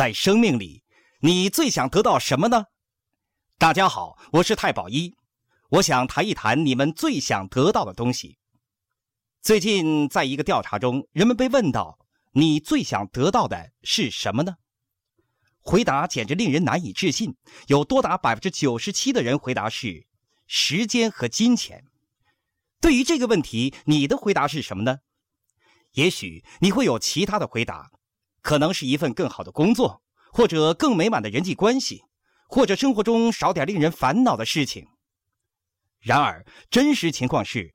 在生命里，你最想得到什么呢？大家好，我是太保一，我想谈一谈你们最想得到的东西。最近，在一个调查中，人们被问到：“你最想得到的是什么呢？”回答简直令人难以置信，有多达百分之九十七的人回答是时间和金钱。对于这个问题，你的回答是什么呢？也许你会有其他的回答。可能是一份更好的工作，或者更美满的人际关系，或者生活中少点令人烦恼的事情。然而，真实情况是，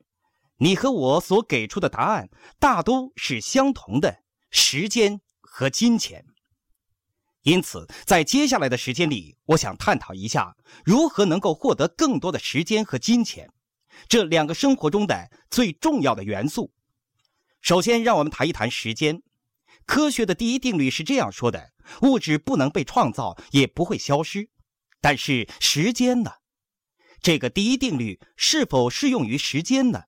你和我所给出的答案大都是相同的：时间和金钱。因此，在接下来的时间里，我想探讨一下如何能够获得更多的时间和金钱这两个生活中的最重要的元素。首先，让我们谈一谈时间。科学的第一定律是这样说的：物质不能被创造，也不会消失。但是时间呢？这个第一定律是否适用于时间呢？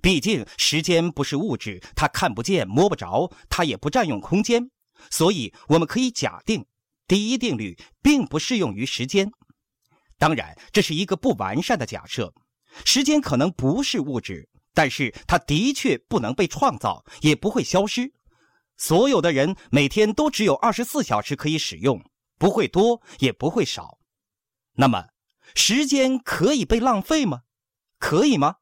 毕竟时间不是物质，它看不见、摸不着，它也不占用空间。所以我们可以假定，第一定律并不适用于时间。当然，这是一个不完善的假设。时间可能不是物质，但是它的确不能被创造，也不会消失。所有的人每天都只有二十四小时可以使用，不会多也不会少。那么，时间可以被浪费吗？可以吗？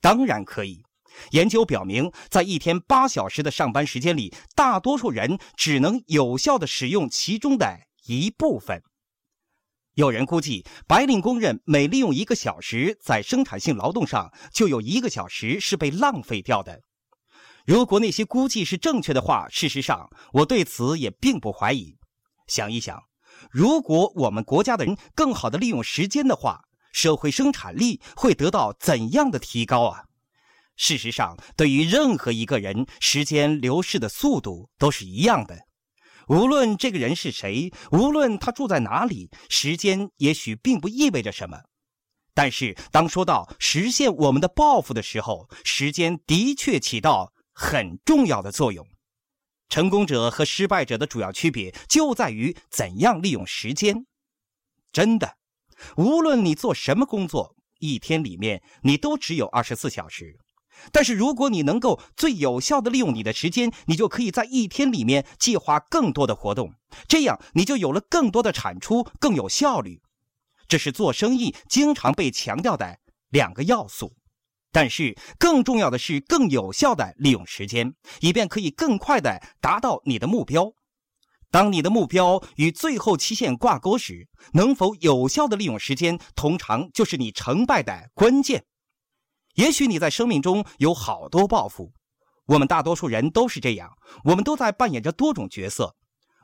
当然可以。研究表明，在一天八小时的上班时间里，大多数人只能有效的使用其中的一部分。有人估计，白领工人每利用一个小时在生产性劳动上，就有一个小时是被浪费掉的。如果那些估计是正确的话，事实上我对此也并不怀疑。想一想，如果我们国家的人更好的利用时间的话，社会生产力会得到怎样的提高啊？事实上，对于任何一个人，时间流逝的速度都是一样的。无论这个人是谁，无论他住在哪里，时间也许并不意味着什么。但是，当说到实现我们的抱负的时候，时间的确起到。很重要的作用。成功者和失败者的主要区别就在于怎样利用时间。真的，无论你做什么工作，一天里面你都只有二十四小时。但是，如果你能够最有效的利用你的时间，你就可以在一天里面计划更多的活动，这样你就有了更多的产出，更有效率。这是做生意经常被强调的两个要素。但是更重要的是，更有效的利用时间，以便可以更快的达到你的目标。当你的目标与最后期限挂钩时，能否有效的利用时间，通常就是你成败的关键。也许你在生命中有好多抱负，我们大多数人都是这样，我们都在扮演着多种角色。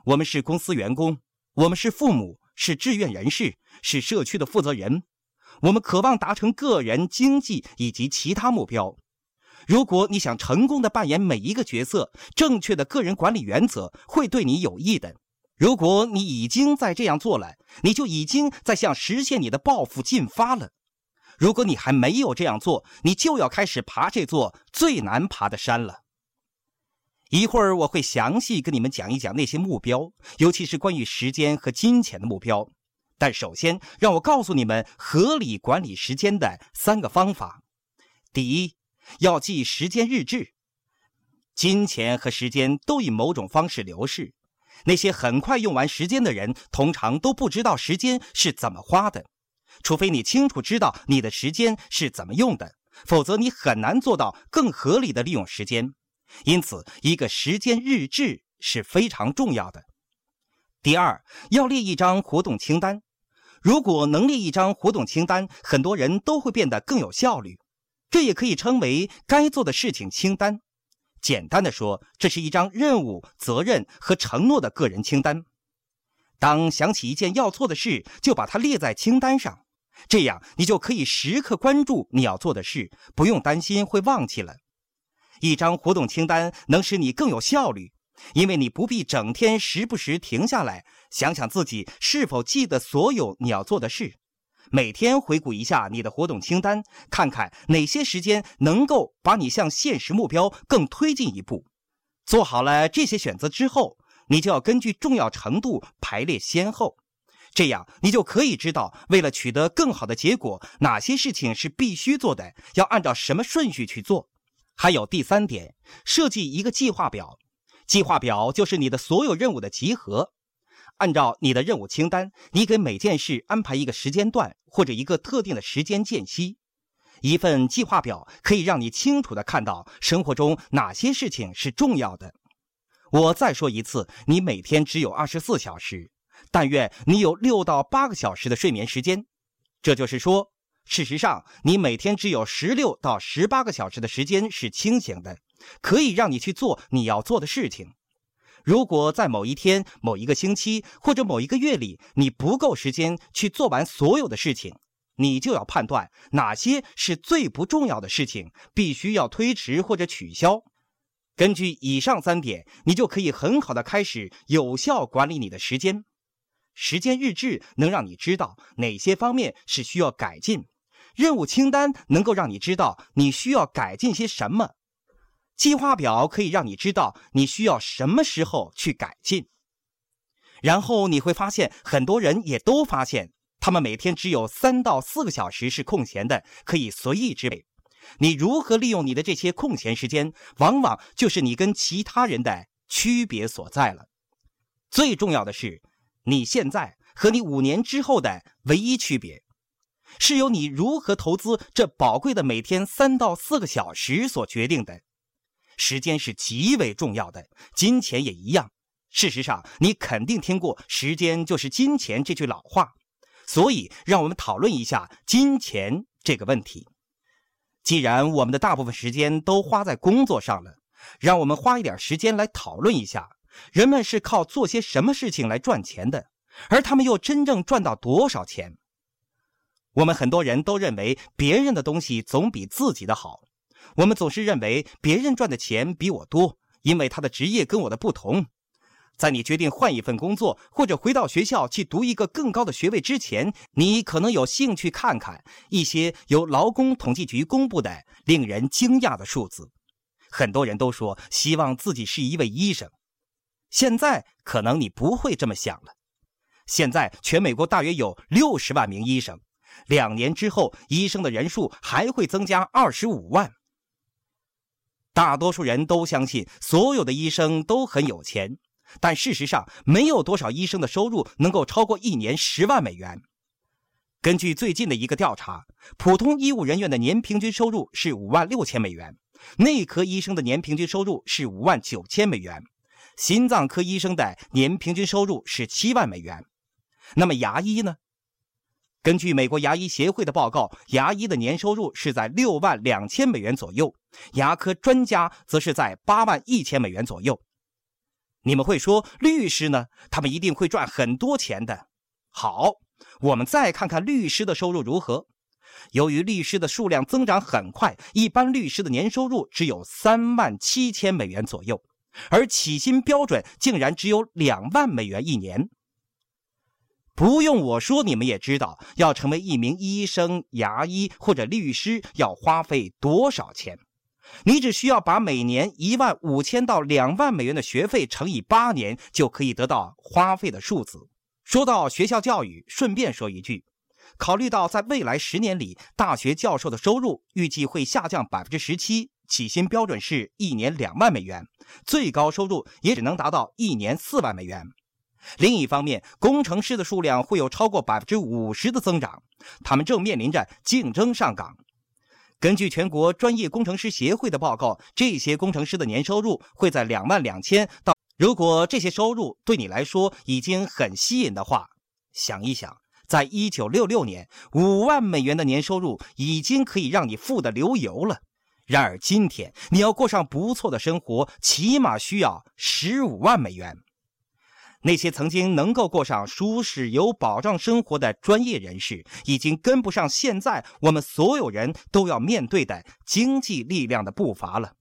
我们是公司员工，我们是父母，是志愿人士，是社区的负责人。我们渴望达成个人、经济以及其他目标。如果你想成功的扮演每一个角色，正确的个人管理原则会对你有益的。如果你已经在这样做了，你就已经在向实现你的抱负进发了。如果你还没有这样做，你就要开始爬这座最难爬的山了。一会儿我会详细跟你们讲一讲那些目标，尤其是关于时间和金钱的目标。但首先，让我告诉你们合理管理时间的三个方法。第一，要记时间日志。金钱和时间都以某种方式流逝。那些很快用完时间的人，通常都不知道时间是怎么花的。除非你清楚知道你的时间是怎么用的，否则你很难做到更合理的利用时间。因此，一个时间日志是非常重要的。第二，要列一张活动清单。如果能列一张活动清单，很多人都会变得更有效率。这也可以称为该做的事情清单。简单的说，这是一张任务、责任和承诺的个人清单。当想起一件要做的事，就把它列在清单上，这样你就可以时刻关注你要做的事，不用担心会忘记了。一张活动清单能使你更有效率。因为你不必整天时不时停下来想想自己是否记得所有你要做的事，每天回顾一下你的活动清单，看看哪些时间能够把你向现实目标更推进一步。做好了这些选择之后，你就要根据重要程度排列先后，这样你就可以知道，为了取得更好的结果，哪些事情是必须做的，要按照什么顺序去做。还有第三点，设计一个计划表。计划表就是你的所有任务的集合。按照你的任务清单，你给每件事安排一个时间段或者一个特定的时间间隙。一份计划表可以让你清楚地看到生活中哪些事情是重要的。我再说一次，你每天只有二十四小时，但愿你有六到八个小时的睡眠时间。这就是说，事实上你每天只有十六到十八个小时的时间是清醒的，可以让你去做你要做的事情。如果在某一天、某一个星期或者某一个月里，你不够时间去做完所有的事情，你就要判断哪些是最不重要的事情，必须要推迟或者取消。根据以上三点，你就可以很好的开始有效管理你的时间。时间日志能让你知道哪些方面是需要改进，任务清单能够让你知道你需要改进些什么。计划表可以让你知道你需要什么时候去改进，然后你会发现很多人也都发现，他们每天只有三到四个小时是空闲的，可以随意支配。你如何利用你的这些空闲时间，往往就是你跟其他人的区别所在了。最重要的是，你现在和你五年之后的唯一区别，是由你如何投资这宝贵的每天三到四个小时所决定的。时间是极为重要的，金钱也一样。事实上，你肯定听过“时间就是金钱”这句老话，所以让我们讨论一下金钱这个问题。既然我们的大部分时间都花在工作上了，让我们花一点时间来讨论一下：人们是靠做些什么事情来赚钱的，而他们又真正赚到多少钱？我们很多人都认为别人的东西总比自己的好。我们总是认为别人赚的钱比我多，因为他的职业跟我的不同。在你决定换一份工作，或者回到学校去读一个更高的学位之前，你可能有兴趣看看一些由劳工统计局公布的令人惊讶的数字。很多人都说希望自己是一位医生，现在可能你不会这么想了。现在全美国大约有六十万名医生，两年之后，医生的人数还会增加二十五万。大多数人都相信所有的医生都很有钱，但事实上，没有多少医生的收入能够超过一年十万美元。根据最近的一个调查，普通医务人员的年平均收入是五万六千美元，内科医生的年平均收入是五万九千美元，心脏科医生的年平均收入是七万美元。那么牙医呢？根据美国牙医协会的报告，牙医的年收入是在六万两千美元左右，牙科专家则是在八万一千美元左右。你们会说，律师呢？他们一定会赚很多钱的。好，我们再看看律师的收入如何。由于律师的数量增长很快，一般律师的年收入只有三万七千美元左右，而起薪标准竟然只有两万美元一年。不用我说，你们也知道，要成为一名医生、牙医或者律师要花费多少钱。你只需要把每年一万五千到两万美元的学费乘以八年，就可以得到花费的数字。说到学校教育，顺便说一句，考虑到在未来十年里，大学教授的收入预计会下降百分之十七，起薪标准是一年两万美元，最高收入也只能达到一年四万美元。另一方面，工程师的数量会有超过百分之五十的增长，他们正面临着竞争上岗。根据全国专业工程师协会的报告，这些工程师的年收入会在两万两千到。如果这些收入对你来说已经很吸引的话，想一想，在一九六六年，五万美元的年收入已经可以让你富得流油了。然而今天，你要过上不错的生活，起码需要十五万美元。那些曾经能够过上舒适有保障生活的专业人士，已经跟不上现在我们所有人都要面对的经济力量的步伐了。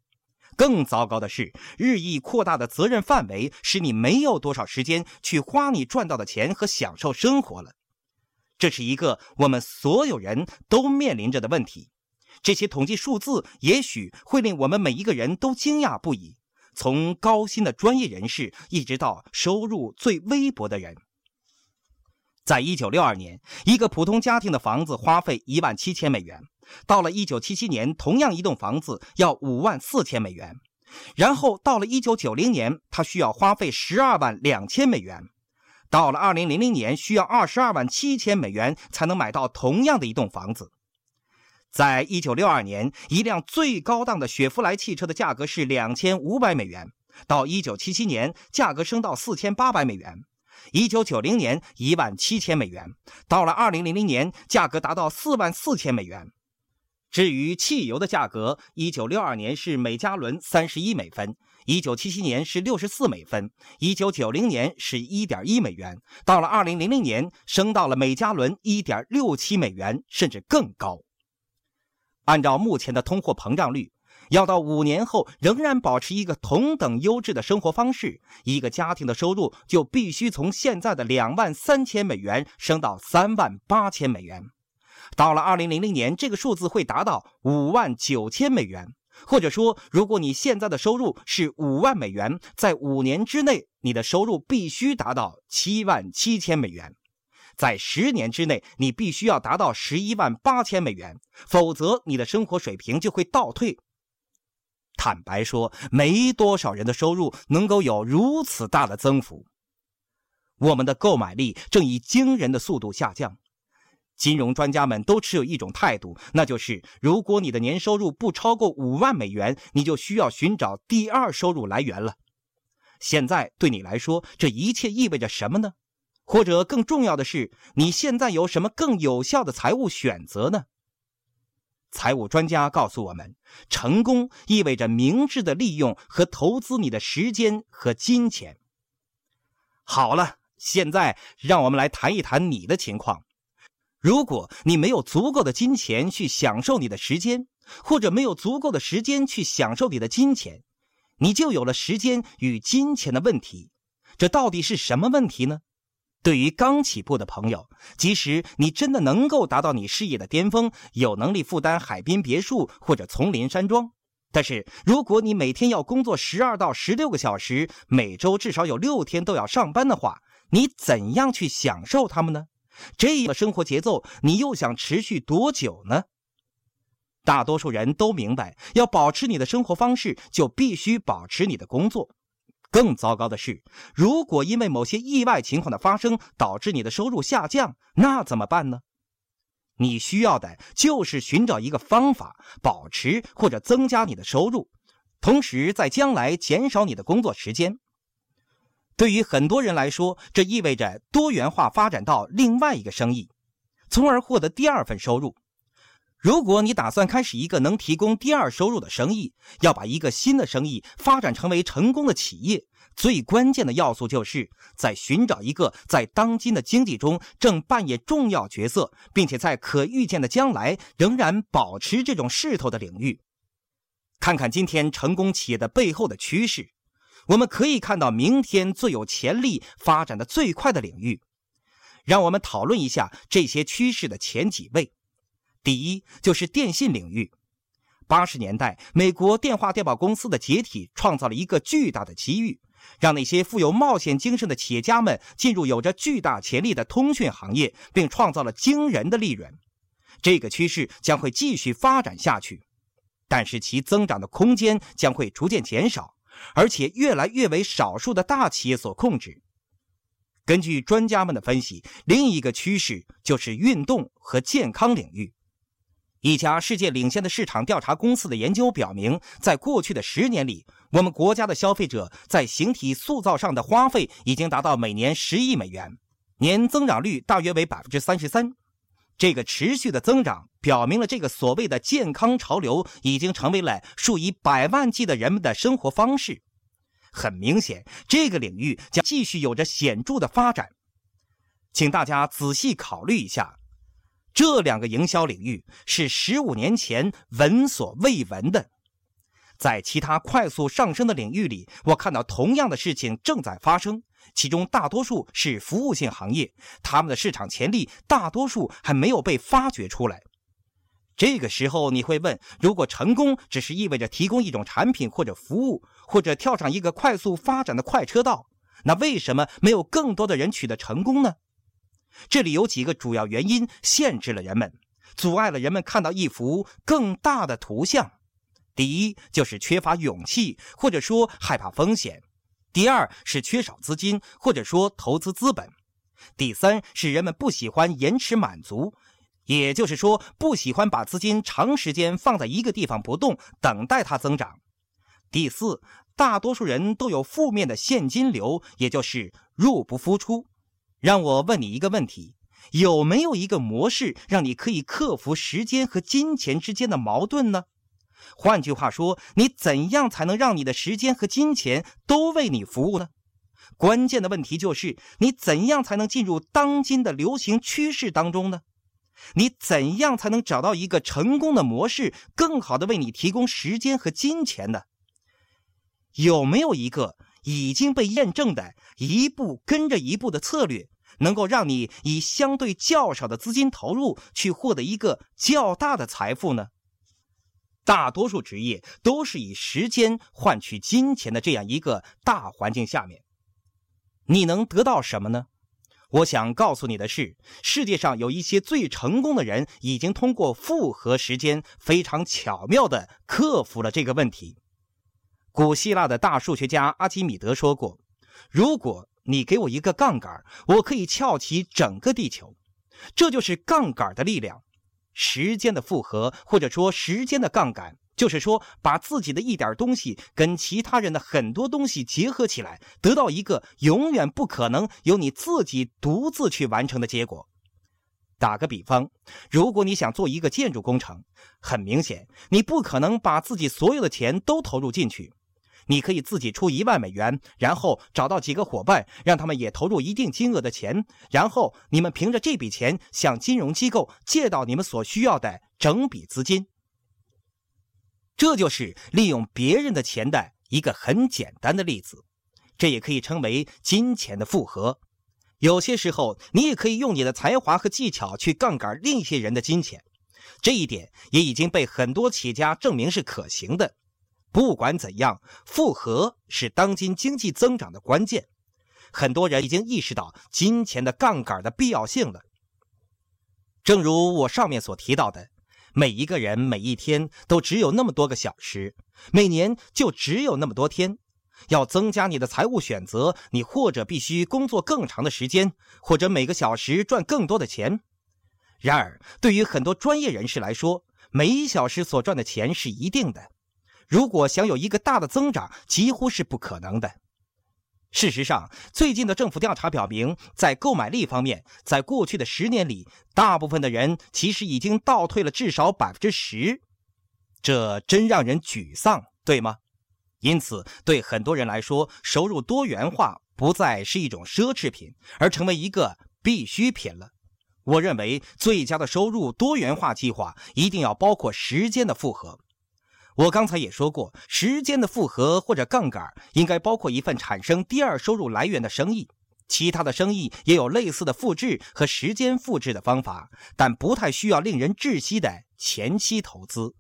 更糟糕的是，日益扩大的责任范围使你没有多少时间去花你赚到的钱和享受生活了。这是一个我们所有人都面临着的问题。这些统计数字也许会令我们每一个人都惊讶不已。从高薪的专业人士，一直到收入最微薄的人。在一九六二年，一个普通家庭的房子花费一万七千美元，到了一九七七年，同样一栋房子要五万四千美元，然后到了一九九零年，他需要花费十二万两千美元，到了二零零零年，需要二十二万七千美元才能买到同样的一栋房子。在一九六二年，一辆最高档的雪佛兰汽车的价格是两千五百美元。到一九七七年，价格升到四千八百美元；一九九零年，一万七千美元；到了二零零零年，价格达到四万四千美元。至于汽油的价格，一九六二年是每加仑三十一美分，一九七七年是六十四美分，一九九零年是一点一美元，到了二零零零年，升到了每加仑一点六七美元，甚至更高。按照目前的通货膨胀率，要到五年后仍然保持一个同等优质的生活方式，一个家庭的收入就必须从现在的两万三千美元升到三万八千美元。到了二零零零年，这个数字会达到五万九千美元。或者说，如果你现在的收入是五万美元，在五年之内，你的收入必须达到七万七千美元。在十年之内，你必须要达到十一万八千美元，否则你的生活水平就会倒退。坦白说，没多少人的收入能够有如此大的增幅。我们的购买力正以惊人的速度下降。金融专家们都持有一种态度，那就是如果你的年收入不超过五万美元，你就需要寻找第二收入来源了。现在对你来说，这一切意味着什么呢？或者更重要的是，你现在有什么更有效的财务选择呢？财务专家告诉我们，成功意味着明智的利用和投资你的时间和金钱。好了，现在让我们来谈一谈你的情况。如果你没有足够的金钱去享受你的时间，或者没有足够的时间去享受你的金钱，你就有了时间与金钱的问题。这到底是什么问题呢？对于刚起步的朋友，即使你真的能够达到你事业的巅峰，有能力负担海滨别墅或者丛林山庄，但是如果你每天要工作十二到十六个小时，每周至少有六天都要上班的话，你怎样去享受他们呢？这样的生活节奏，你又想持续多久呢？大多数人都明白，要保持你的生活方式，就必须保持你的工作。更糟糕的是，如果因为某些意外情况的发生导致你的收入下降，那怎么办呢？你需要的就是寻找一个方法，保持或者增加你的收入，同时在将来减少你的工作时间。对于很多人来说，这意味着多元化发展到另外一个生意，从而获得第二份收入。如果你打算开始一个能提供第二收入的生意，要把一个新的生意发展成为成功的企业，最关键的要素就是在寻找一个在当今的经济中正扮演重要角色，并且在可预见的将来仍然保持这种势头的领域。看看今天成功企业的背后的趋势，我们可以看到明天最有潜力、发展的最快的领域。让我们讨论一下这些趋势的前几位。第一就是电信领域。八十年代，美国电话电报公司的解体创造了一个巨大的机遇，让那些富有冒险精神的企业家们进入有着巨大潜力的通讯行业，并创造了惊人的利润。这个趋势将会继续发展下去，但是其增长的空间将会逐渐减少，而且越来越为少数的大企业所控制。根据专家们的分析，另一个趋势就是运动和健康领域。一家世界领先的市场调查公司的研究表明，在过去的十年里，我们国家的消费者在形体塑造上的花费已经达到每年十亿美元，年增长率大约为百分之三十三。这个持续的增长表明了这个所谓的健康潮流已经成为了数以百万计的人们的生活方式。很明显，这个领域将继续有着显著的发展。请大家仔细考虑一下。这两个营销领域是十五年前闻所未闻的，在其他快速上升的领域里，我看到同样的事情正在发生，其中大多数是服务性行业，他们的市场潜力大多数还没有被发掘出来。这个时候你会问：如果成功只是意味着提供一种产品或者服务，或者跳上一个快速发展的快车道，那为什么没有更多的人取得成功呢？这里有几个主要原因限制了人们，阻碍了人们看到一幅更大的图像。第一，就是缺乏勇气，或者说害怕风险；第二是缺少资金，或者说投资资本；第三是人们不喜欢延迟满足。也就是说，不喜欢把资金长时间放在一个地方不动，等待它增长。第四，大多数人都有负面的现金流，也就是入不敷出。让我问你一个问题：有没有一个模式让你可以克服时间和金钱之间的矛盾呢？换句话说，你怎样才能让你的时间和金钱都为你服务呢？关键的问题就是，你怎样才能进入当今的流行趋势当中呢？你怎样才能找到一个成功的模式，更好的为你提供时间和金钱呢？有没有一个已经被验证的一步跟着一步的策略，能够让你以相对较少的资金投入去获得一个较大的财富呢？大多数职业都是以时间换取金钱的这样一个大环境下面，你能得到什么呢？我想告诉你的是，世界上有一些最成功的人，已经通过复合时间，非常巧妙地克服了这个问题。古希腊的大数学家阿基米德说过：“如果你给我一个杠杆，我可以翘起整个地球。”这就是杠杆的力量，时间的复合，或者说时间的杠杆。就是说，把自己的一点东西跟其他人的很多东西结合起来，得到一个永远不可能由你自己独自去完成的结果。打个比方，如果你想做一个建筑工程，很明显，你不可能把自己所有的钱都投入进去。你可以自己出一万美元，然后找到几个伙伴，让他们也投入一定金额的钱，然后你们凭着这笔钱向金融机构借到你们所需要的整笔资金。这就是利用别人的钱的一个很简单的例子，这也可以称为金钱的复合。有些时候，你也可以用你的才华和技巧去杠杆另一些人的金钱，这一点也已经被很多企业家证明是可行的。不管怎样，复合是当今经济增长的关键。很多人已经意识到金钱的杠杆的必要性了。正如我上面所提到的。每一个人每一天都只有那么多个小时，每年就只有那么多天。要增加你的财务选择，你或者必须工作更长的时间，或者每个小时赚更多的钱。然而，对于很多专业人士来说，每一小时所赚的钱是一定的。如果想有一个大的增长，几乎是不可能的。事实上，最近的政府调查表明，在购买力方面，在过去的十年里，大部分的人其实已经倒退了至少百分之十，这真让人沮丧，对吗？因此，对很多人来说，收入多元化不再是一种奢侈品，而成为一个必需品了。我认为，最佳的收入多元化计划一定要包括时间的复合。我刚才也说过，时间的复合或者杠杆应该包括一份产生第二收入来源的生意。其他的生意也有类似的复制和时间复制的方法，但不太需要令人窒息的前期投资。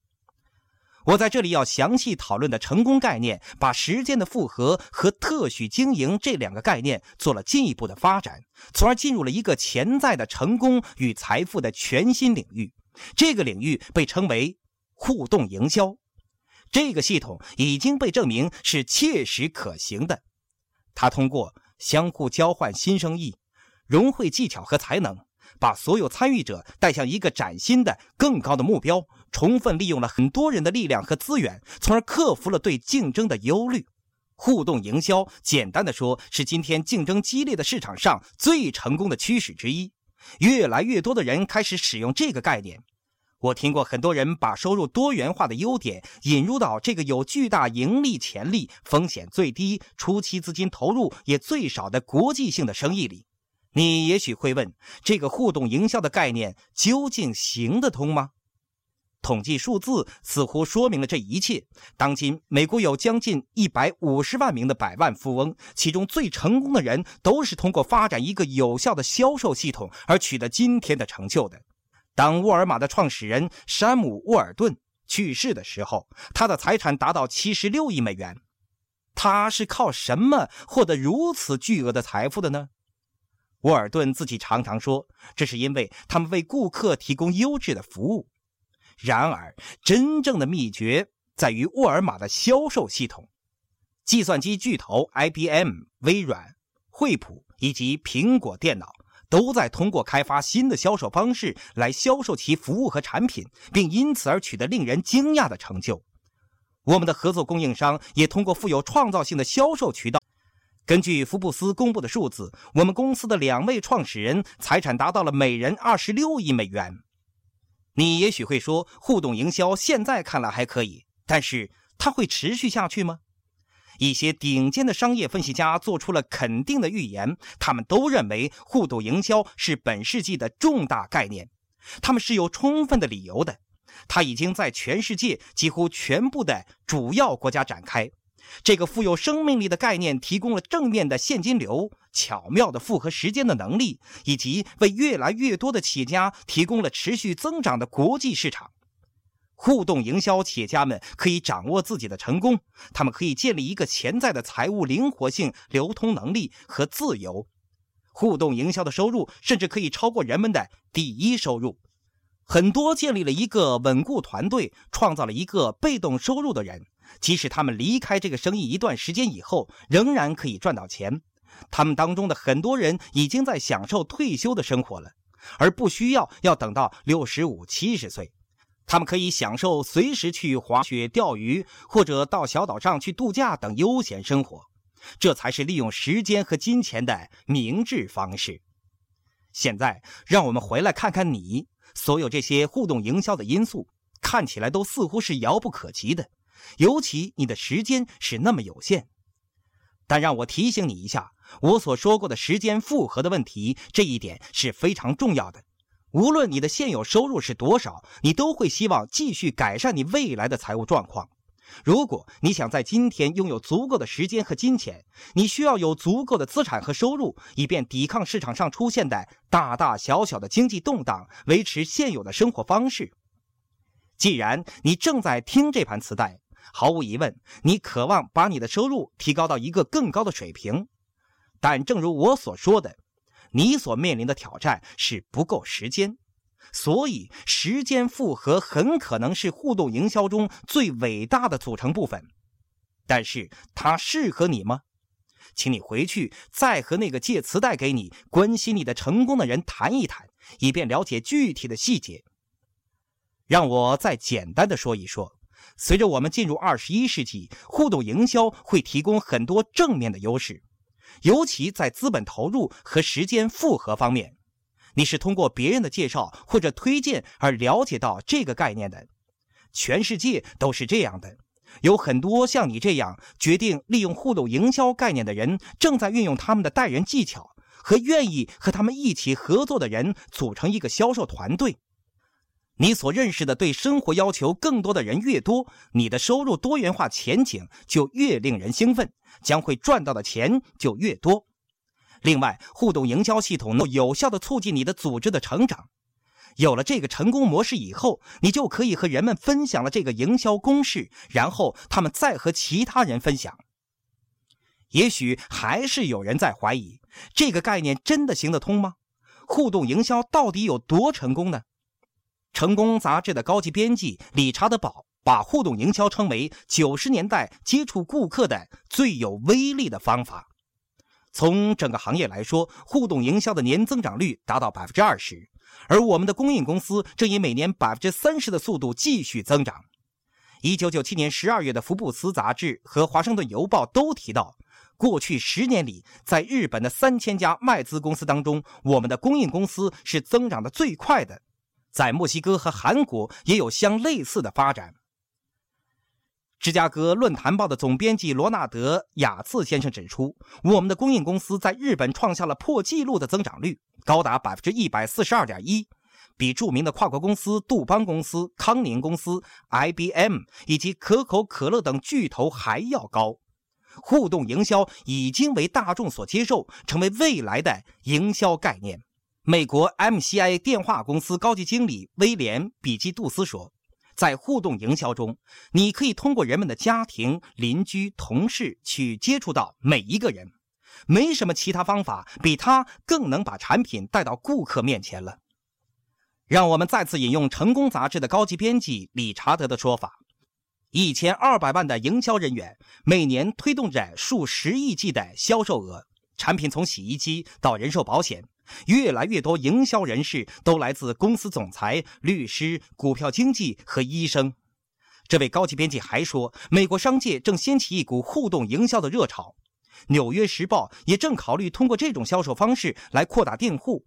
我在这里要详细讨论的成功概念，把时间的复合和特许经营这两个概念做了进一步的发展，从而进入了一个潜在的成功与财富的全新领域。这个领域被称为互动营销。这个系统已经被证明是切实可行的。它通过相互交换新生意、融汇技巧和才能，把所有参与者带向一个崭新的、更高的目标，充分利用了很多人的力量和资源，从而克服了对竞争的忧虑。互动营销，简单的说，是今天竞争激烈的市场上最成功的趋势之一。越来越多的人开始使用这个概念。我听过很多人把收入多元化的优点引入到这个有巨大盈利潜力、风险最低、初期资金投入也最少的国际性的生意里。你也许会问：这个互动营销的概念究竟行得通吗？统计数字似乎说明了这一切。当今，美国有将近一百五十万名的百万富翁，其中最成功的人都是通过发展一个有效的销售系统而取得今天的成就的。当沃尔玛的创始人山姆·沃尔顿去世的时候，他的财产达到七十六亿美元。他是靠什么获得如此巨额的财富的呢？沃尔顿自己常常说，这是因为他们为顾客提供优质的服务。然而，真正的秘诀在于沃尔玛的销售系统。计算机巨头 IBM、微软、惠普以及苹果电脑都在通过开发新的销售方式来销售其服务和产品，并因此而取得令人惊讶的成就。我们的合作供应商也通过富有创造性的销售渠道。根据福布斯公布的数字，我们公司的两位创始人财产达到了每人二十六亿美元。你也许会说，互动营销现在看来还可以，但是它会持续下去吗？一些顶尖的商业分析家做出了肯定的预言，他们都认为互动营销是本世纪的重大概念，他们是有充分的理由的。它已经在全世界几乎全部的主要国家展开。这个富有生命力的概念提供了正面的现金流、巧妙的复合时间的能力，以及为越来越多的企业家提供了持续增长的国际市场。互动营销企业家们可以掌握自己的成功，他们可以建立一个潜在的财务灵活性、流通能力和自由。互动营销的收入甚至可以超过人们的第一收入。很多建立了一个稳固团队、创造了一个被动收入的人，即使他们离开这个生意一段时间以后，仍然可以赚到钱。他们当中的很多人已经在享受退休的生活了，而不需要要等到六十五、七十岁。他们可以享受随时去滑雪、钓鱼，或者到小岛上去度假等悠闲生活。这才是利用时间和金钱的明智方式。现在，让我们回来看看你。所有这些互动营销的因素看起来都似乎是遥不可及的，尤其你的时间是那么有限。但让我提醒你一下，我所说过的时间复合的问题，这一点是非常重要的。无论你的现有收入是多少，你都会希望继续改善你未来的财务状况。如果你想在今天拥有足够的时间和金钱，你需要有足够的资产和收入，以便抵抗市场上出现的大大小小的经济动荡，维持现有的生活方式。既然你正在听这盘磁带，毫无疑问，你渴望把你的收入提高到一个更高的水平。但正如我所说的，你所面临的挑战是不够时间。所以，时间复合很可能是互动营销中最伟大的组成部分，但是它适合你吗？请你回去再和那个借磁带给你、关心你的成功的人谈一谈，以便了解具体的细节。让我再简单的说一说：随着我们进入二十一世纪，互动营销会提供很多正面的优势，尤其在资本投入和时间复合方面。你是通过别人的介绍或者推荐而了解到这个概念的，全世界都是这样的。有很多像你这样决定利用互动营销概念的人，正在运用他们的待人技巧和愿意和他们一起合作的人组成一个销售团队。你所认识的对生活要求更多的人越多，你的收入多元化前景就越令人兴奋，将会赚到的钱就越多。另外，互动营销系统能有效地促进你的组织的成长。有了这个成功模式以后，你就可以和人们分享了这个营销公式，然后他们再和其他人分享。也许还是有人在怀疑这个概念真的行得通吗？互动营销到底有多成功呢？《成功》杂志的高级编辑理查德·堡把互动营销称为九十年代接触顾客的最有威力的方法。从整个行业来说，互动营销的年增长率达到百分之二十，而我们的供应公司正以每年百分之三十的速度继续增长。一九九七年十二月的《福布斯》杂志和《华盛顿邮报》都提到，过去十年里，在日本的三千家外资公司当中，我们的供应公司是增长的最快的。在墨西哥和韩国也有相类似的发展。芝加哥论坛报的总编辑罗纳德·雅次先生指出，我们的供应公司在日本创下了破纪录的增长率，高达百分之一百四十二点一，比著名的跨国公司杜邦公司、康宁公司、IBM 以及可口可乐等巨头还要高。互动营销已经为大众所接受，成为未来的营销概念。美国 MCI 电话公司高级经理威廉·比基杜斯说：“在互动营销中，你可以通过人们的家庭、邻居、同事去接触到每一个人。没什么其他方法比他更能把产品带到顾客面前了。”让我们再次引用《成功》杂志的高级编辑理查德的说法：“一千二百万的营销人员每年推动着数十亿计的销售额。产品从洗衣机到人寿保险，越来越多营销人士都来自公司总裁、律师、股票经纪和医生。”这位高级编辑还说：“美国商界正掀起一股互动营销的热潮，《纽约时报》也正考虑通过这种销售方式来扩大订户。”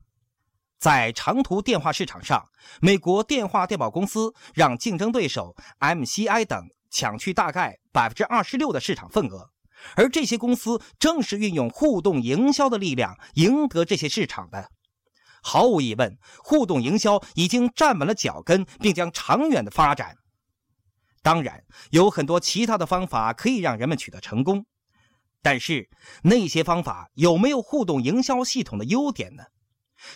在长途电话市场上，美国电话电报公司让竞争对手 MCI 等抢去大概百分之二十六的市场份额，而这些公司正是运用互动营销的力量赢得这些市场的。毫无疑问，互动营销已经站稳了脚跟，并将长远的发展。当然，有很多其他的方法可以让人们取得成功，但是那些方法有没有互动营销系统的优点呢？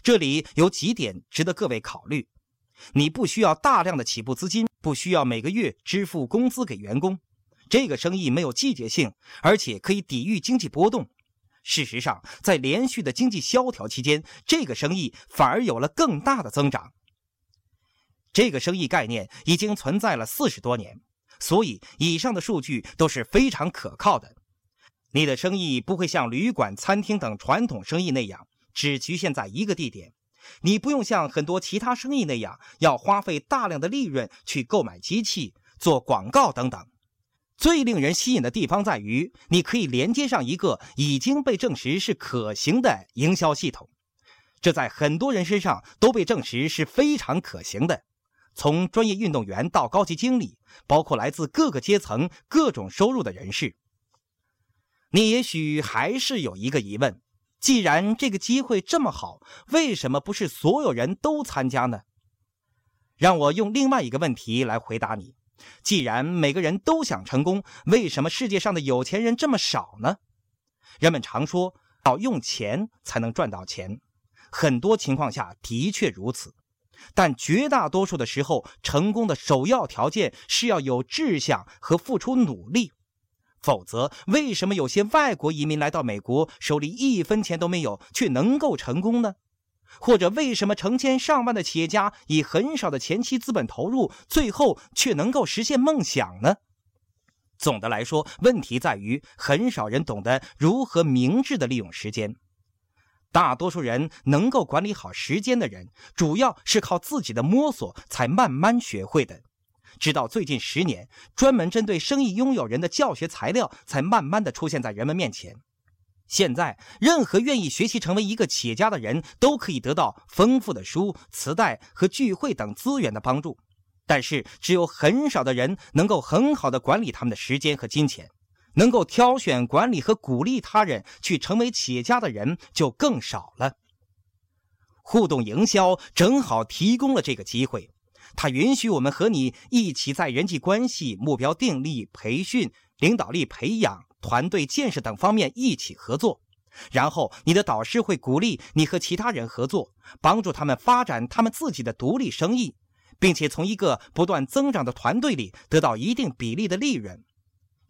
这里有几点值得各位考虑：你不需要大量的起步资金，不需要每个月支付工资给员工，这个生意没有季节性，而且可以抵御经济波动。事实上，在连续的经济萧条期间，这个生意反而有了更大的增长。这个生意概念已经存在了四十多年，所以以上的数据都是非常可靠的。你的生意不会像旅馆、餐厅等传统生意那样。只局限在一个地点，你不用像很多其他生意那样要花费大量的利润去购买机器、做广告等等。最令人吸引的地方在于，你可以连接上一个已经被证实是可行的营销系统，这在很多人身上都被证实是非常可行的。从专业运动员到高级经理，包括来自各个阶层、各种收入的人士，你也许还是有一个疑问。既然这个机会这么好，为什么不是所有人都参加呢？让我用另外一个问题来回答你：既然每个人都想成功，为什么世界上的有钱人这么少呢？人们常说要用钱才能赚到钱，很多情况下的确如此，但绝大多数的时候，成功的首要条件是要有志向和付出努力。否则，为什么有些外国移民来到美国，手里一分钱都没有，却能够成功呢？或者，为什么成千上万的企业家以很少的前期资本投入，最后却能够实现梦想呢？总的来说，问题在于很少人懂得如何明智的利用时间。大多数人能够管理好时间的人，主要是靠自己的摸索才慢慢学会的。直到最近十年，专门针对生意拥有人的教学材料才慢慢的出现在人们面前。现在，任何愿意学习成为一个企业家的人都可以得到丰富的书、磁带和聚会等资源的帮助。但是，只有很少的人能够很好的管理他们的时间和金钱，能够挑选、管理和鼓励他人去成为企业家的人就更少了。互动营销正好提供了这个机会。它允许我们和你一起在人际关系、目标定力、培训、领导力培养、团队建设等方面一起合作。然后，你的导师会鼓励你和其他人合作，帮助他们发展他们自己的独立生意，并且从一个不断增长的团队里得到一定比例的利润。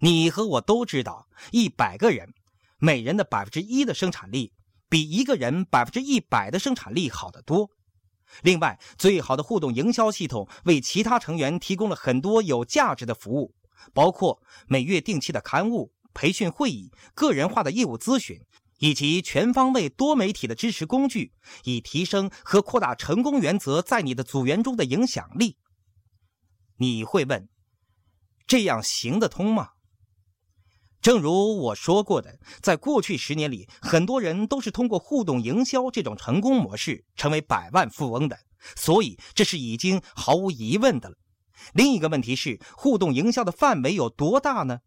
你和我都知道，一百个人，每人的百分之一的生产力，比一个人百分之一百的生产力好得多。另外，最好的互动营销系统为其他成员提供了很多有价值的服务，包括每月定期的刊物、培训会议、个人化的业务咨询，以及全方位多媒体的支持工具，以提升和扩大成功原则在你的组员中的影响力。你会问：这样行得通吗？正如我说过的，在过去十年里，很多人都是通过互动营销这种成功模式成为百万富翁的，所以这是已经毫无疑问的了。另一个问题是，互动营销的范围有多大呢？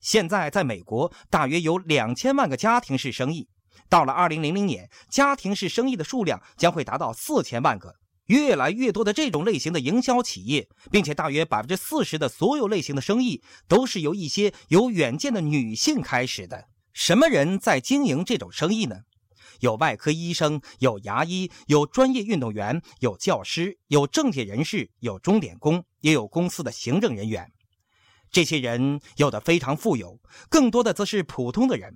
现在在美国，大约有两千万个家庭式生意，到了二零零零年，家庭式生意的数量将会达到四千万个。越来越多的这种类型的营销企业，并且大约百分之四十的所有类型的生意都是由一些有远见的女性开始的。什么人在经营这种生意呢？有外科医生，有牙医，有专业运动员，有教师，有政界人士，有钟点工，也有公司的行政人员。这些人有的非常富有，更多的则是普通的人。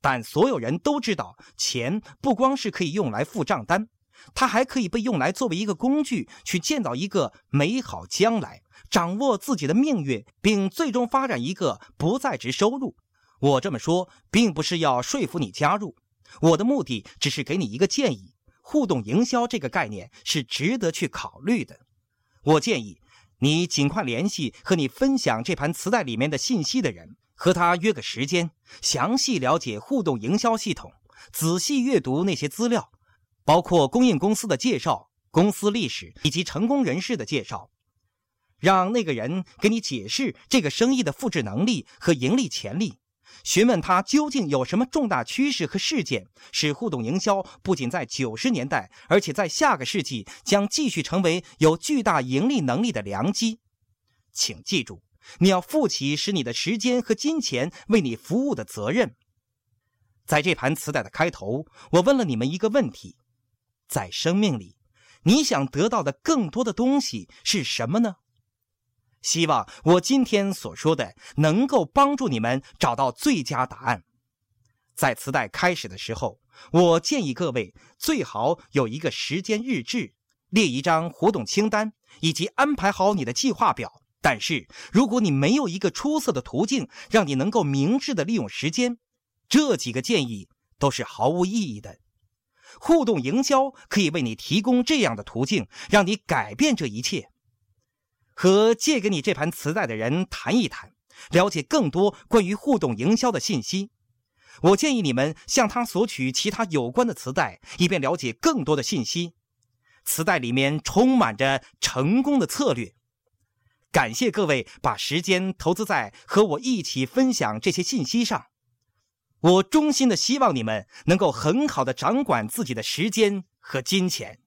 但所有人都知道，钱不光是可以用来付账单，它还可以被用来作为一个工具，去建造一个美好将来，掌握自己的命运，并最终发展一个不在职收入。我这么说，并不是要说服你加入，我的目的只是给你一个建议：互动营销这个概念是值得去考虑的。我建议你尽快联系和你分享这盘磁带里面的信息的人，和他约个时间，详细了解互动营销系统，仔细阅读那些资料，包括供应公司的介绍、公司历史以及成功人士的介绍，让那个人给你解释这个生意的复制能力和盈利潜力。询问他究竟有什么重大趋势和事件，使互动营销不仅在九十年代，而且在下个世纪将继续成为有巨大盈利能力的良机。请记住，你要负起使你的时间和金钱为你服务的责任。在这盘磁带的开头，我问了你们一个问题：在生命里，你想得到的更多的东西是什么呢？希望我今天所说的能够帮助你们找到最佳答案。在磁带开始的时候，我建议各位最好有一个时间日志，列一张活动清单，以及安排好你的计划表。但是，如果你没有一个出色的途径让你能够明智的利用时间，这几个建议都是毫无意义的。互动营销可以为你提供这样的途径，让你改变这一切。和借给你这盘磁带的人谈一谈，了解更多关于互动营销的信息。我建议你们向他索取其他有关的磁带，以便了解更多的信息。磁带里面充满着成功的策略。感谢各位把时间投资在和我一起分享这些信息上。我衷心的希望你们能够很好的掌管自己的时间和金钱。